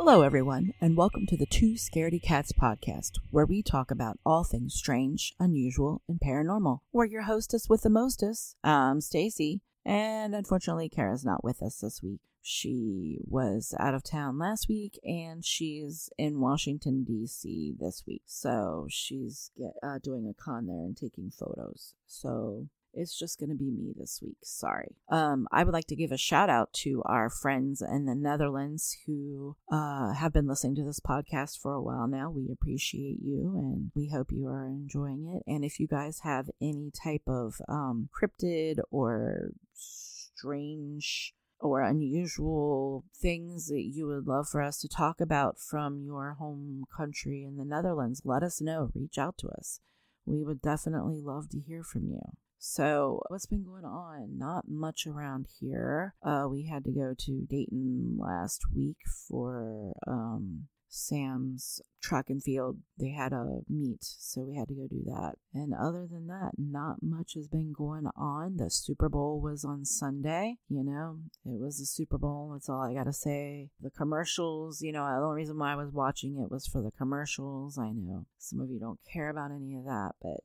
Hello, everyone, and welcome to the Two Scaredy Cats podcast, where we talk about all things strange, unusual, and paranormal. We're your hostess with the mostest. I'm Stacy, and unfortunately, Kara's not with us this week. She was out of town last week, and she's in Washington D.C. this week, so she's get, uh, doing a con there and taking photos. So it's just going to be me this week. Sorry. Um, I would like to give a shout out to our friends in the Netherlands who uh, have been listening to this podcast for a while now. We appreciate you and we hope you are enjoying it. And if you guys have any type of um, cryptid or strange or unusual things that you would love for us to talk about from your home country in the Netherlands, let us know. Reach out to us. We would definitely love to hear from you. So, what's been going on? Not much around here. Uh, we had to go to Dayton last week for um, Sam's track and field. They had a meet, so we had to go do that. And other than that, not much has been going on. The Super Bowl was on Sunday. You know, it was the Super Bowl. That's all I got to say. The commercials, you know, the only reason why I was watching it was for the commercials. I know some of you don't care about any of that, but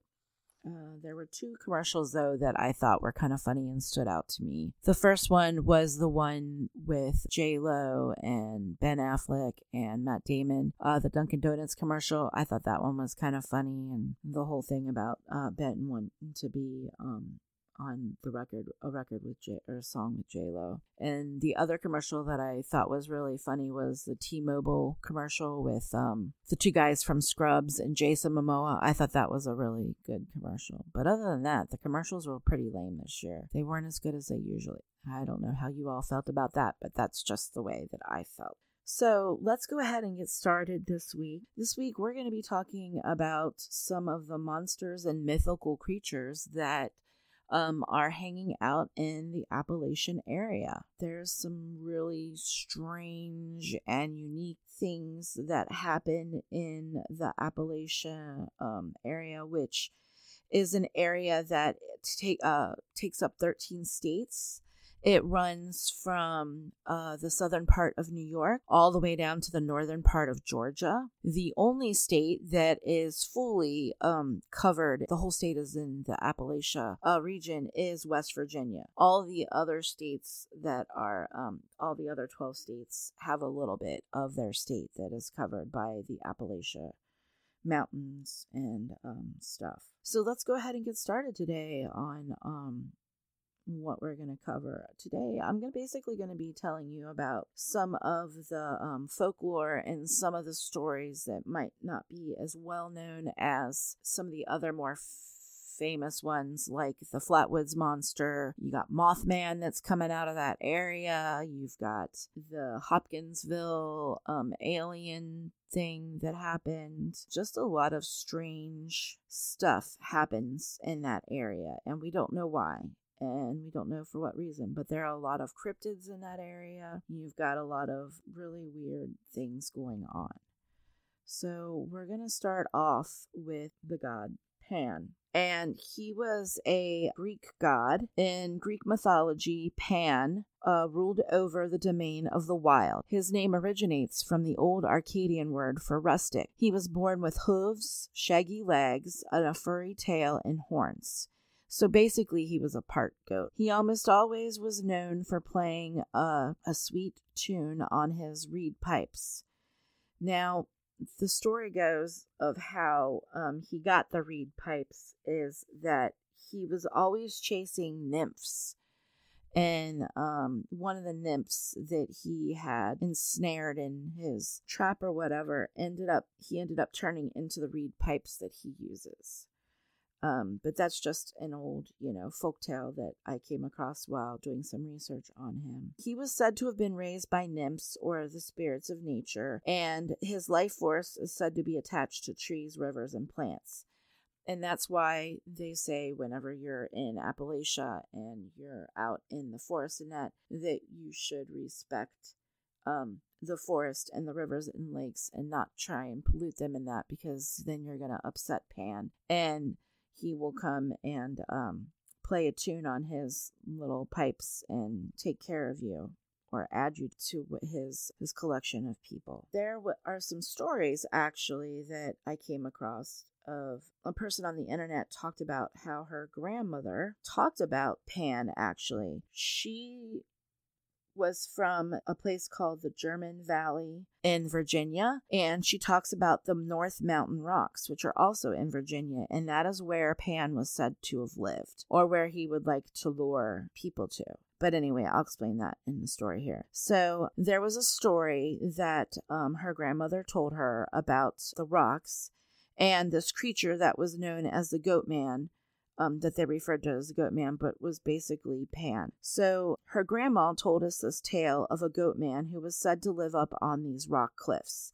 uh, there were two commercials though that I thought were kind of funny and stood out to me. The first one was the one with J Lo and Ben Affleck and Matt Damon. Uh, the Dunkin' Donuts commercial. I thought that one was kind of funny, and the whole thing about uh, Ben wanting to be um, on the record, a record with J or a song with J Lo. And the other commercial that I thought was really funny was the T-Mobile commercial with um, the two guys from Scrubs and Jason Momoa. I thought that was a really good commercial. But other than that, the commercials were pretty lame this year. They weren't as good as they usually. I don't know how you all felt about that, but that's just the way that I felt. So let's go ahead and get started this week. This week, we're going to be talking about some of the monsters and mythical creatures that um, are hanging out in the Appalachian area. There's some really strange and unique things that happen in the Appalachian um, area, which is an area that take uh, takes up 13 states it runs from uh, the southern part of New York all the way down to the northern part of Georgia. The only state that is fully um, covered, the whole state is in the Appalachia uh, region, is West Virginia. All the other states that are, um, all the other 12 states have a little bit of their state that is covered by the Appalachia mountains and um, stuff. So let's go ahead and get started today on um, what we're going to cover today. I'm to basically going to be telling you about some of the um, folklore and some of the stories that might not be as well known as some of the other more famous ones like the Flatwoods Monster. You got Mothman that's coming out of that area. You've got the Hopkinsville um, alien thing that happened. Just a lot of strange stuff happens in that area, and we don't know why and we don't know for what reason, but there are a lot of cryptids in that area. You've got a lot of really weird things going on. So, we're going to start off with the god Pan. And he was a Greek god. In Greek mythology, Pan uh, ruled over the domain of the wild. His name originates from the old Arcadian word for rustic. He was born with hooves, shaggy legs, and a furry tail and horns. So basically, he was a part goat. He almost always was known for playing a, a sweet tune on his reed pipes. Now, the story goes of how um, he got the reed pipes is that he was always chasing nymphs. And um, one of the nymphs that he had ensnared in his trap or whatever ended up he ended up turning into the reed pipes that he uses. Um, but that's just an old, you know, folk tale that I came across while doing some research on him. He was said to have been raised by nymphs or the spirits of nature, and his life force is said to be attached to trees, rivers, and plants. And that's why they say whenever you're in Appalachia and you're out in the forest and that, that you should respect um, the forest and the rivers and lakes and not try and pollute them in that because then you're going to upset Pan. And he will come and um, play a tune on his little pipes and take care of you or add you to his his collection of people. There are some stories actually that I came across of a person on the internet talked about how her grandmother talked about Pan actually. She was from a place called the German Valley in Virginia. And she talks about the North Mountain Rocks, which are also in Virginia. And that is where Pan was said to have lived, or where he would like to lure people to. But anyway, I'll explain that in the story here. So there was a story that um, her grandmother told her about the rocks and this creature that was known as the Goat Man um, that they referred to as the goat man, but was basically Pan. So her grandma told us this tale of a goat man who was said to live up on these rock cliffs.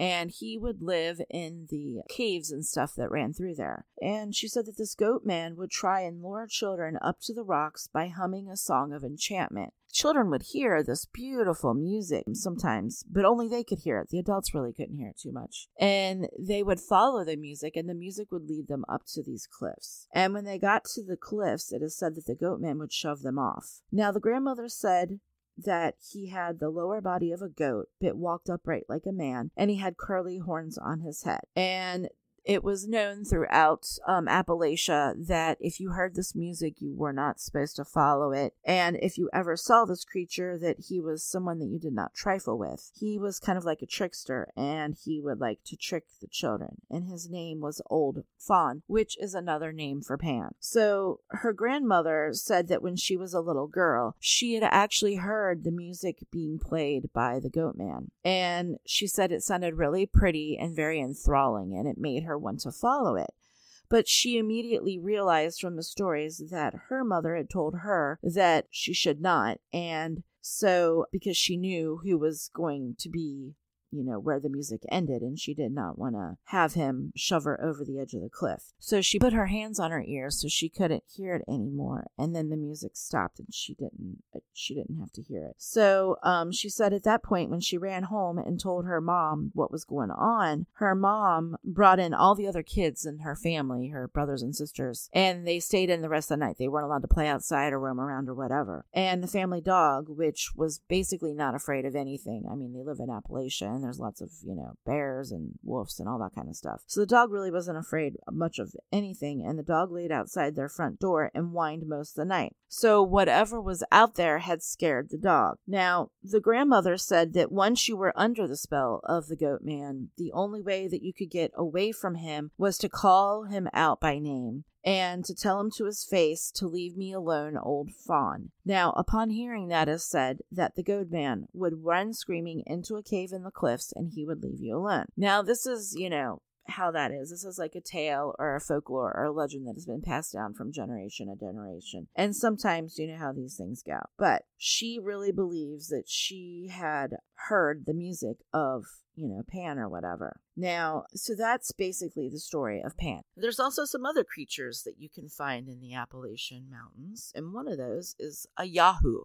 And he would live in the caves and stuff that ran through there. And she said that this goat man would try and lure children up to the rocks by humming a song of enchantment children would hear this beautiful music sometimes, but only they could hear it. The adults really couldn't hear it too much. And they would follow the music, and the music would lead them up to these cliffs. And when they got to the cliffs, it is said that the goat man would shove them off. Now, the grandmother said that he had the lower body of a goat, but walked upright like a man, and he had curly horns on his head. And it was known throughout um, Appalachia that if you heard this music, you were not supposed to follow it. And if you ever saw this creature, that he was someone that you did not trifle with. He was kind of like a trickster and he would like to trick the children. And his name was Old Fawn, which is another name for Pan. So her grandmother said that when she was a little girl, she had actually heard the music being played by the goat man. And she said it sounded really pretty and very enthralling and it made her her want to follow it. But she immediately realized from the stories that her mother had told her that she should not. And so, because she knew who was going to be you know, where the music ended, and she did not want to have him shove her over the edge of the cliff. So she put her hands on her ears so she couldn't hear it anymore, and then the music stopped, and she didn't she didn't have to hear it. So um, she said at that point when she ran home and told her mom what was going on, her mom brought in all the other kids in her family, her brothers and sisters, and they stayed in the rest of the night. They weren't allowed to play outside or roam around or whatever. And the family dog, which was basically not afraid of anything. I mean, they live in Appalachia and there's lots of, you know, bears and wolves and all that kind of stuff. So the dog really wasn't afraid much of anything, and the dog laid outside their front door and whined most of the night. So whatever was out there had scared the dog. Now, the grandmother said that once you were under the spell of the goat man, the only way that you could get away from him was to call him out by name and to tell him to his face to leave me alone, old fawn. Now, upon hearing that is said, that the goat man would run screaming into a cave in the cliffs and he would leave you alone. Now, this is, you know, how that is. This is like a tale or a folklore or a legend that has been passed down from generation to generation. And sometimes you know how these things go. But she really believes that she had heard the music of, you know, Pan or whatever. Now, so that's basically the story of Pan. There's also some other creatures that you can find in the Appalachian Mountains, and one of those is a Yahoo.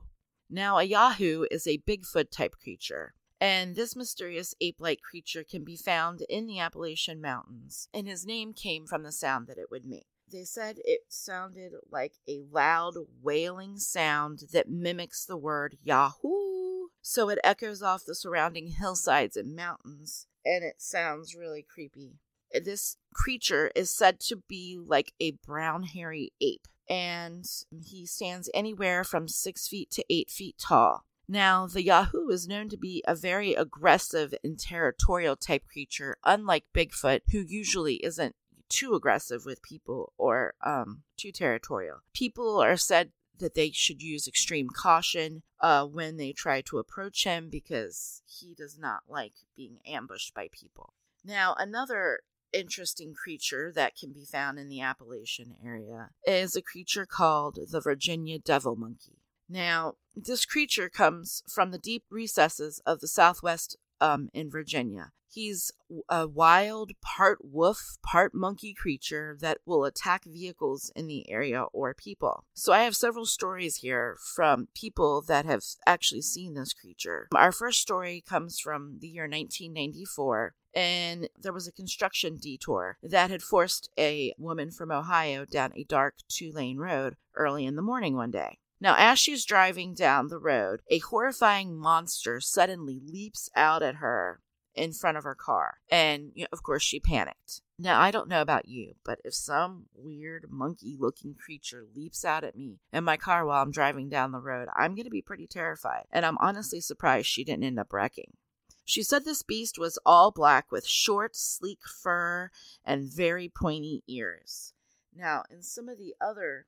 Now, a Yahoo is a Bigfoot type creature. And this mysterious ape like creature can be found in the Appalachian Mountains, and his name came from the sound that it would make. They said it sounded like a loud, wailing sound that mimics the word Yahoo. So it echoes off the surrounding hillsides and mountains, and it sounds really creepy. This creature is said to be like a brown, hairy ape, and he stands anywhere from six feet to eight feet tall. Now, the Yahoo is known to be a very aggressive and territorial type creature, unlike Bigfoot, who usually isn't too aggressive with people or um, too territorial. People are said that they should use extreme caution uh, when they try to approach him because he does not like being ambushed by people. Now, another interesting creature that can be found in the Appalachian area is a creature called the Virginia devil monkey. Now, this creature comes from the deep recesses of the southwest um, in Virginia. He's a wild, part wolf, part monkey creature that will attack vehicles in the area or people. So, I have several stories here from people that have actually seen this creature. Our first story comes from the year 1994 and there was a construction detour that had forced a woman from Ohio down a dark two lane road early in the morning one day. Now, as she's driving down the road, a horrifying monster suddenly leaps out at her in front of her car. And you know, of course, she panicked. Now, I don't know about you, but if some weird monkey looking creature leaps out at me in my car while I'm driving down the road, I'm going to be pretty terrified. And I'm honestly surprised she didn't end up wrecking. She said this beast was all black with short, sleek fur and very pointy ears. Now, in some of the other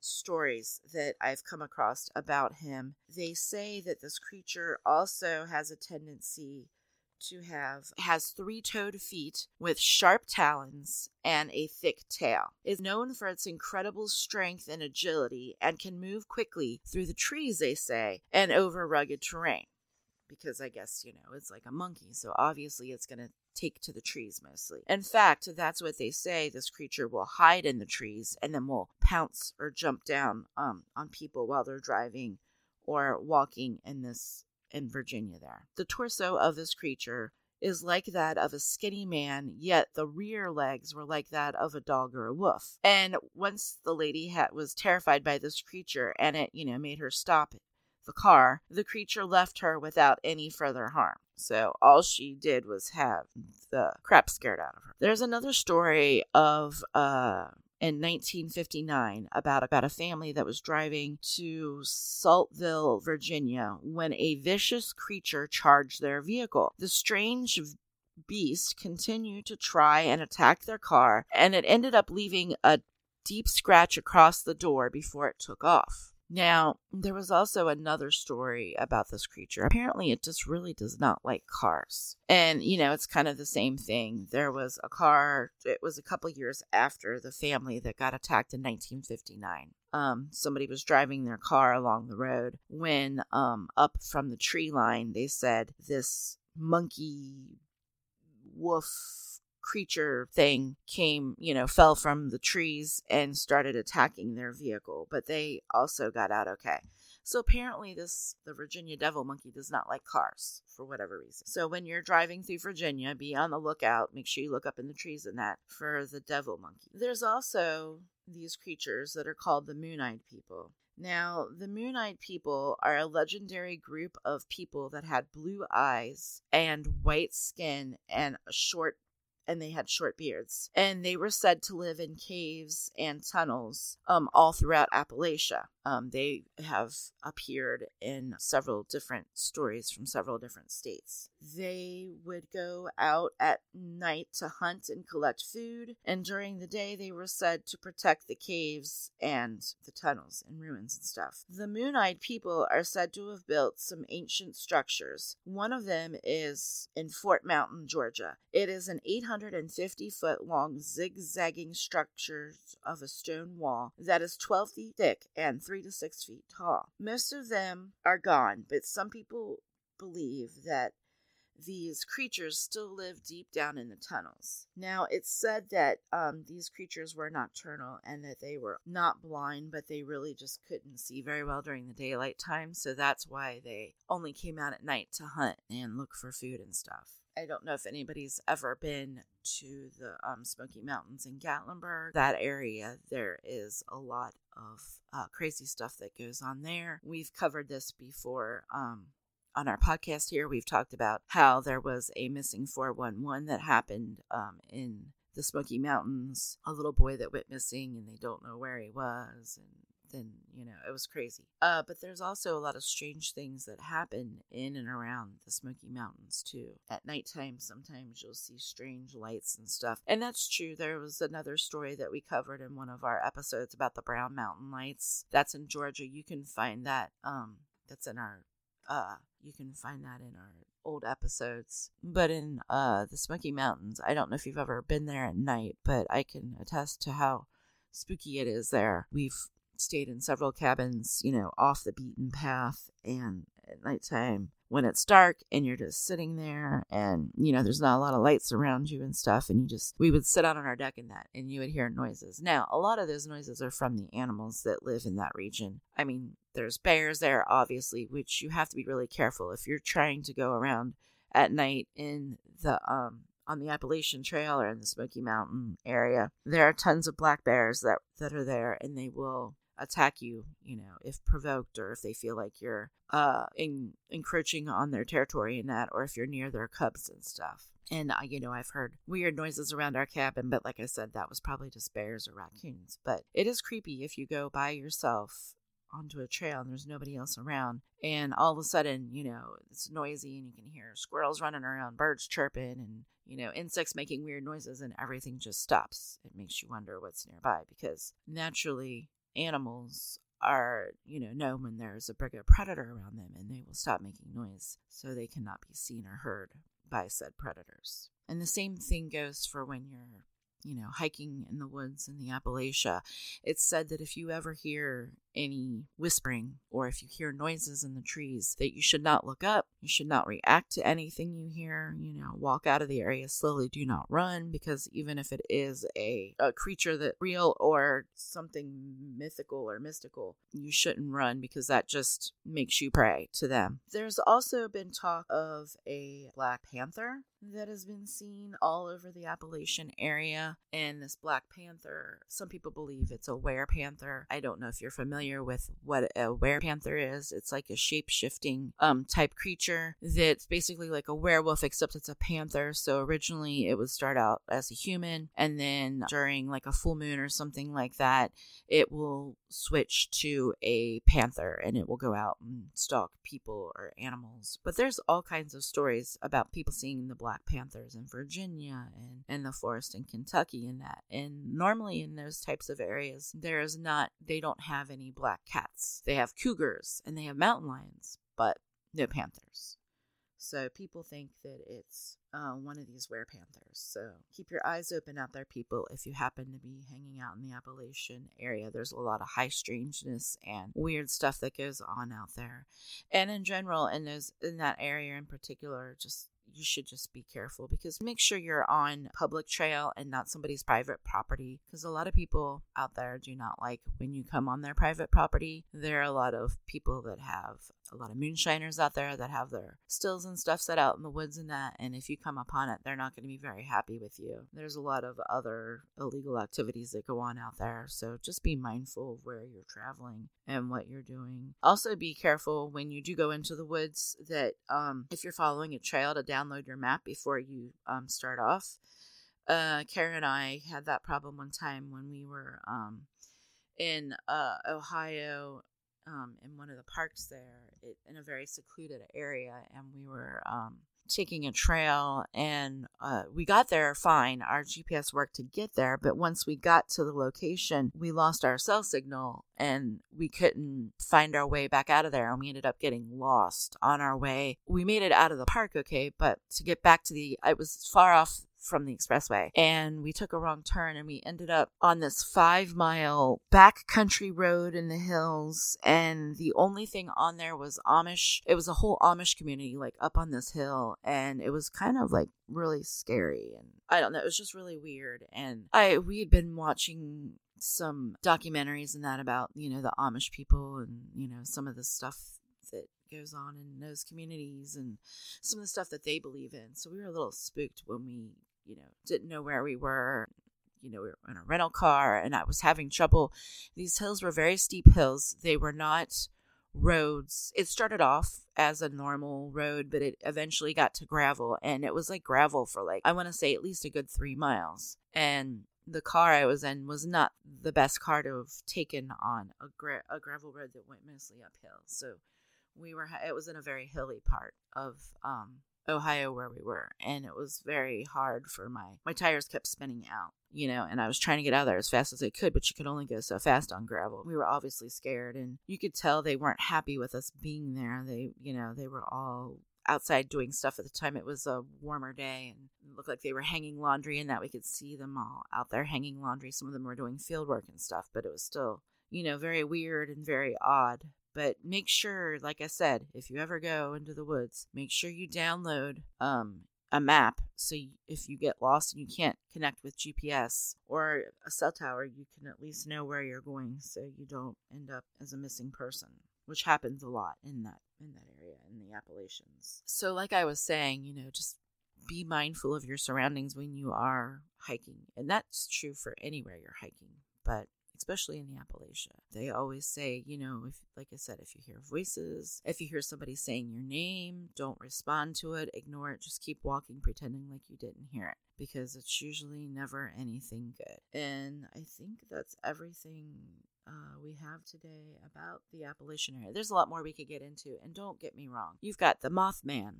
stories that I've come across about him, they say that this creature also has a tendency to have has three-toed feet with sharp talons and a thick tail. Is known for its incredible strength and agility and can move quickly through the trees, they say, and over rugged terrain because I guess, you know, it's like a monkey, so obviously it's going to take to the trees mostly. In fact, that's what they say this creature will hide in the trees and then will pounce or jump down um, on people while they're driving or walking in this in Virginia there. The torso of this creature is like that of a skinny man, yet the rear legs were like that of a dog or a wolf. And once the lady was terrified by this creature and it, you know, made her stop the car, the creature left her without any further harm. So all she did was have the crap scared out of her. There's another story of uh in 1959 about about a family that was driving to Saltville, Virginia when a vicious creature charged their vehicle. The strange beast continued to try and attack their car and it ended up leaving a deep scratch across the door before it took off. Now, there was also another story about this creature. Apparently, it just really does not like cars. And, you know, it's kind of the same thing. There was a car, it was a couple years after the family that got attacked in 1959. Um, somebody was driving their car along the road when, um, up from the tree line, they said this monkey wolf creature thing came, you know, fell from the trees and started attacking their vehicle, but they also got out okay. So apparently this the Virginia devil monkey does not like cars for whatever reason. So when you're driving through Virginia, be on the lookout. Make sure you look up in the trees and that for the devil monkey. There's also these creatures that are called the moon-eyed people. Now, the Moon Eyed People are a legendary group of people that had blue eyes and white skin and a short and they had short beards. And they were said to live in caves and tunnels um, all throughout Appalachia. Um, they have appeared in several different stories from several different states. They would go out at night to hunt and collect food, and during the day, they were said to protect the caves and the tunnels and ruins and stuff. The Moon Eyed people are said to have built some ancient structures. One of them is in Fort Mountain, Georgia. It is an 850 foot long zigzagging structure of a stone wall that is 12 feet thick and 3 to 6 feet tall. Most of them are gone, but some people believe that these creatures still live deep down in the tunnels. Now, it's said that um, these creatures were nocturnal and that they were not blind, but they really just couldn't see very well during the daylight time. So that's why they only came out at night to hunt and look for food and stuff. I don't know if anybody's ever been to the um, Smoky Mountains in Gatlinburg. That area, there is a lot of uh, crazy stuff that goes on there. We've covered this before um, on our podcast here. We've talked about how there was a missing 411 that happened um, in the Smoky Mountains, a little boy that went missing and they don't know where he was. And then you know it was crazy. Uh but there's also a lot of strange things that happen in and around the smoky mountains too. At nighttime sometimes you'll see strange lights and stuff. And that's true. There was another story that we covered in one of our episodes about the brown mountain lights. That's in georgia. You can find that um that's in our uh you can find that in our old episodes. But in uh the Smoky Mountains, I don't know if you've ever been there at night, but I can attest to how spooky it is there. We've stayed in several cabins, you know, off the beaten path. And at nighttime, when it's dark and you're just sitting there and, you know, there's not a lot of lights around you and stuff, and you just, we would sit out on our deck in that and you would hear noises. Now, a lot of those noises are from the animals that live in that region. I mean, there's bears there, obviously, which you have to be really careful if you're trying to go around at night in the, um, on the Appalachian Trail or in the Smoky Mountain area. There are tons of black bears that, that are there and they will attack you, you know, if provoked or if they feel like you're uh in, encroaching on their territory in that or if you're near their cubs and stuff. And I, you know, I've heard weird noises around our cabin, but like I said, that was probably just bears or raccoons. But it is creepy if you go by yourself onto a trail and there's nobody else around and all of a sudden you know it's noisy and you can hear squirrels running around birds chirping and you know insects making weird noises and everything just stops it makes you wonder what's nearby because naturally animals are you know know when there's a bigger predator around them and they will stop making noise so they cannot be seen or heard by said predators and the same thing goes for when you're you know, hiking in the woods in the Appalachia, it's said that if you ever hear any whispering or if you hear noises in the trees, that you should not look up. You should not react to anything you hear. You know, walk out of the area slowly. Do not run because even if it is a, a creature that real or something mythical or mystical, you shouldn't run because that just makes you prey to them. There's also been talk of a black panther that has been seen all over the Appalachian area. And this Black Panther, some people believe it's a were panther. I don't know if you're familiar with what a were panther is. It's like a shape shifting um, type creature that's basically like a werewolf, except it's a panther. So originally it would start out as a human, and then during like a full moon or something like that, it will switch to a panther and it will go out and stalk people or animals. But there's all kinds of stories about people seeing the Black Panthers in Virginia and in the forest in Kentucky and that. And normally in those types of areas, there is not, they don't have any black cats. They have cougars and they have mountain lions, but no panthers. So people think that it's uh, one of these were panthers. So keep your eyes open out there, people. If you happen to be hanging out in the Appalachian area, there's a lot of high strangeness and weird stuff that goes on out there. And in general, in those in that area in particular, just you should just be careful because make sure you're on public trail and not somebody's private property because a lot of people out there do not like when you come on their private property. There are a lot of people that have a lot of moonshiners out there that have their stills and stuff set out in the woods and that and if you come upon it they're not going to be very happy with you. There's a lot of other illegal activities that go on out there so just be mindful of where you're traveling and what you're doing. Also be careful when you do go into the woods that um, if you're following a trail to download your map before you um, start off. Uh, Kara and I had that problem one time when we were um, in uh, Ohio um, in one of the parks there it, in a very secluded area, and we were um, taking a trail, and uh, we got there fine. Our GPS worked to get there, but once we got to the location, we lost our cell signal, and we couldn't find our way back out of there, and we ended up getting lost on our way. We made it out of the park, okay, but to get back to the, it was far off from the expressway. And we took a wrong turn and we ended up on this five mile back country road in the hills. And the only thing on there was amish. It was a whole amish community like up on this hill. And it was kind of like really scary. And i don't know it was just really weird. And i we had been watching some documentaries and that about you know the amish people and you know some of the stuff that goes on in those communities and some of the stuff that they believe in. So we were a little spooked when we you know, didn't know where we were. You know, we were in a rental car and I was having trouble. These hills were very steep hills. They were not roads. It started off as a normal road, but it eventually got to gravel and it was like gravel for like, I want to say at least a good three miles. And the car I was in was not the best car to have taken on a, gra- a gravel road that went mostly uphill. So we were, it was in a very hilly part of um, Ohio where we were, and it was very hard for my my tires kept spinning out, you know, and I was trying to get out there as fast as I could, but you could only go so fast on gravel. We were obviously scared, and you could tell they weren't happy with us being there. They, you know, they were all outside doing stuff at the time. It was a warmer day and looked like they were hanging laundry and that we could see them all out there hanging laundry. Some of them were doing field work and stuff, but it was still, you know, very weird and very odd. But make sure, like I said, if you ever go into the woods, make sure you download um, a map so you, if you get lost and you can't connect with GPS or a cell tower, you can at least know where you're going so you don't end up as a missing person, which happens a lot in that in that area in the Appalachians. So like I was saying, you know, just be mindful of your surroundings when you are hiking. And that's true for anywhere you're hiking. But especially in the Appalachia. They always say, you know, if like I said, if you hear voices, if you hear somebody saying your name, don't respond to it, ignore it, just keep walking pretending like you didn't hear it because it's usually never anything good. And I think that's everything uh, we have today about the Appalachian area. There's a lot more we could get into, and don't get me wrong. You've got the Mothman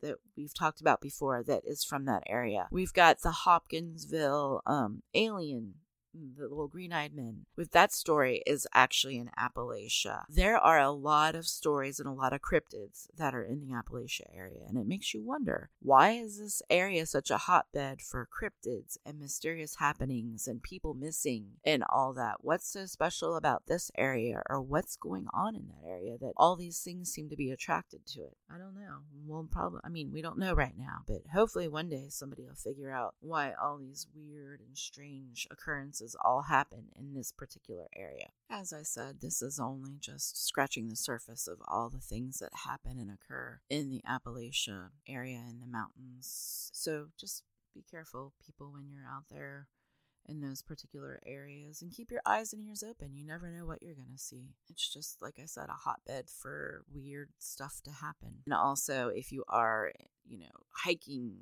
that we've talked about before that is from that area. We've got the Hopkinsville um, alien the little green-eyed men with that story is actually in appalachia. There are a lot of stories and a lot of cryptids that are in the appalachia area and it makes you wonder why is this area such a hotbed for cryptids and mysterious happenings and people missing and all that? What's so special about this area or what's going on in that area that all these things seem to be attracted to it? I don't know. Well probably i mean we don't know right now but hopefully one day somebody will figure out why all these weird and strange occurrences all happen in this particular area. As I said, this is only just scratching the surface of all the things that happen and occur in the Appalachia area in the mountains. So just be careful, people, when you're out there in those particular areas and keep your eyes and ears open. You never know what you're going to see. It's just, like I said, a hotbed for weird stuff to happen. And also, if you are, you know, hiking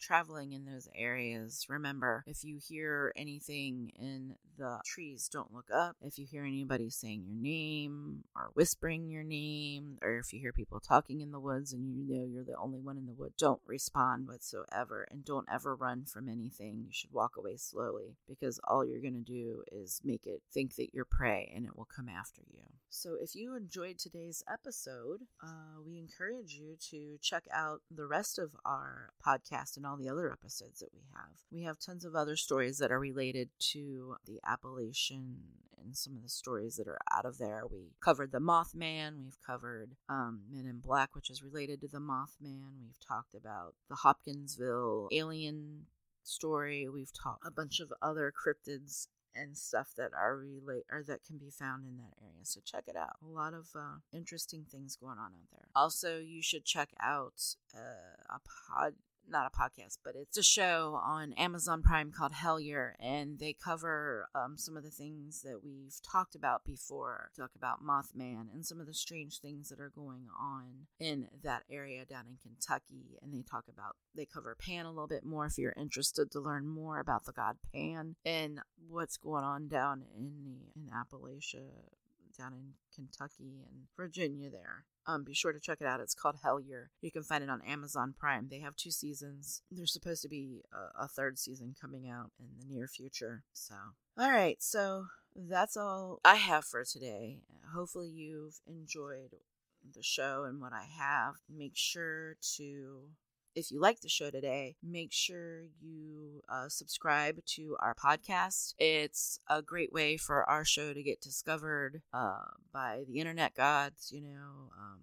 traveling in those areas, remember if you hear anything in the trees, don't look up. If you hear anybody saying your name or whispering your name, or if you hear people talking in the woods and you know you're the only one in the wood, don't respond whatsoever and don't ever run from anything. You should walk away slowly because all you're going to do is make it think that you're prey and it will come after you. So if you enjoyed today's episode, uh, we encourage you to check out the rest of our podcast and all the other episodes that we have. We have tons of other stories that are related to the Appalachian and some of the stories that are out of there. We covered the Mothman. We've covered um, Men in Black, which is related to the Mothman. We've talked about the Hopkinsville alien story. We've talked a bunch of other cryptids and stuff that are relate or that can be found in that area. So check it out. A lot of uh, interesting things going on out there. Also, you should check out uh, a pod not a podcast, but it's a show on Amazon Prime called Hellier, and they cover um, some of the things that we've talked about before. Talk about Mothman and some of the strange things that are going on in that area down in Kentucky, and they talk about they cover Pan a little bit more if you're interested to learn more about the god Pan and what's going on down in the in Appalachia down in Kentucky and Virginia there. Um, be sure to check it out. It's called Hellier. You can find it on Amazon Prime. They have two seasons. There's supposed to be a, a third season coming out in the near future. So, all right. So that's all I have for today. Hopefully, you've enjoyed the show and what I have. Make sure to if you like the show today, make sure you uh, subscribe to our podcast. It's a great way for our show to get discovered uh, by the internet gods, you know. Um,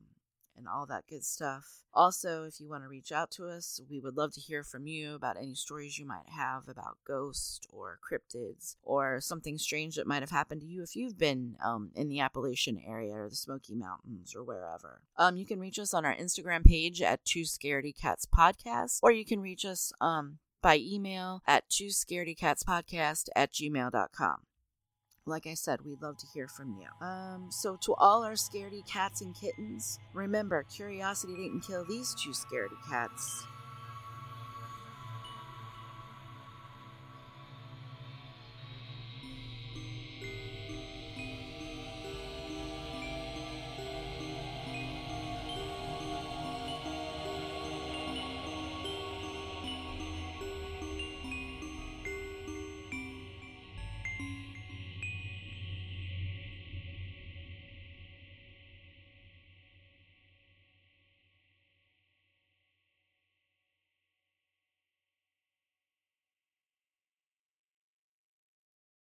and all that good stuff. Also, if you want to reach out to us, we would love to hear from you about any stories you might have about ghosts or cryptids or something strange that might have happened to you if you've been um, in the Appalachian area or the Smoky Mountains or wherever. Um, you can reach us on our Instagram page at Two Scaredy Cats Podcast, or you can reach us um, by email at two scaredy cats podcast at gmail.com like I said, we'd love to hear from you. Um, so to all our scaredy cats and kittens, remember, curiosity didn't kill these two scaredy cats.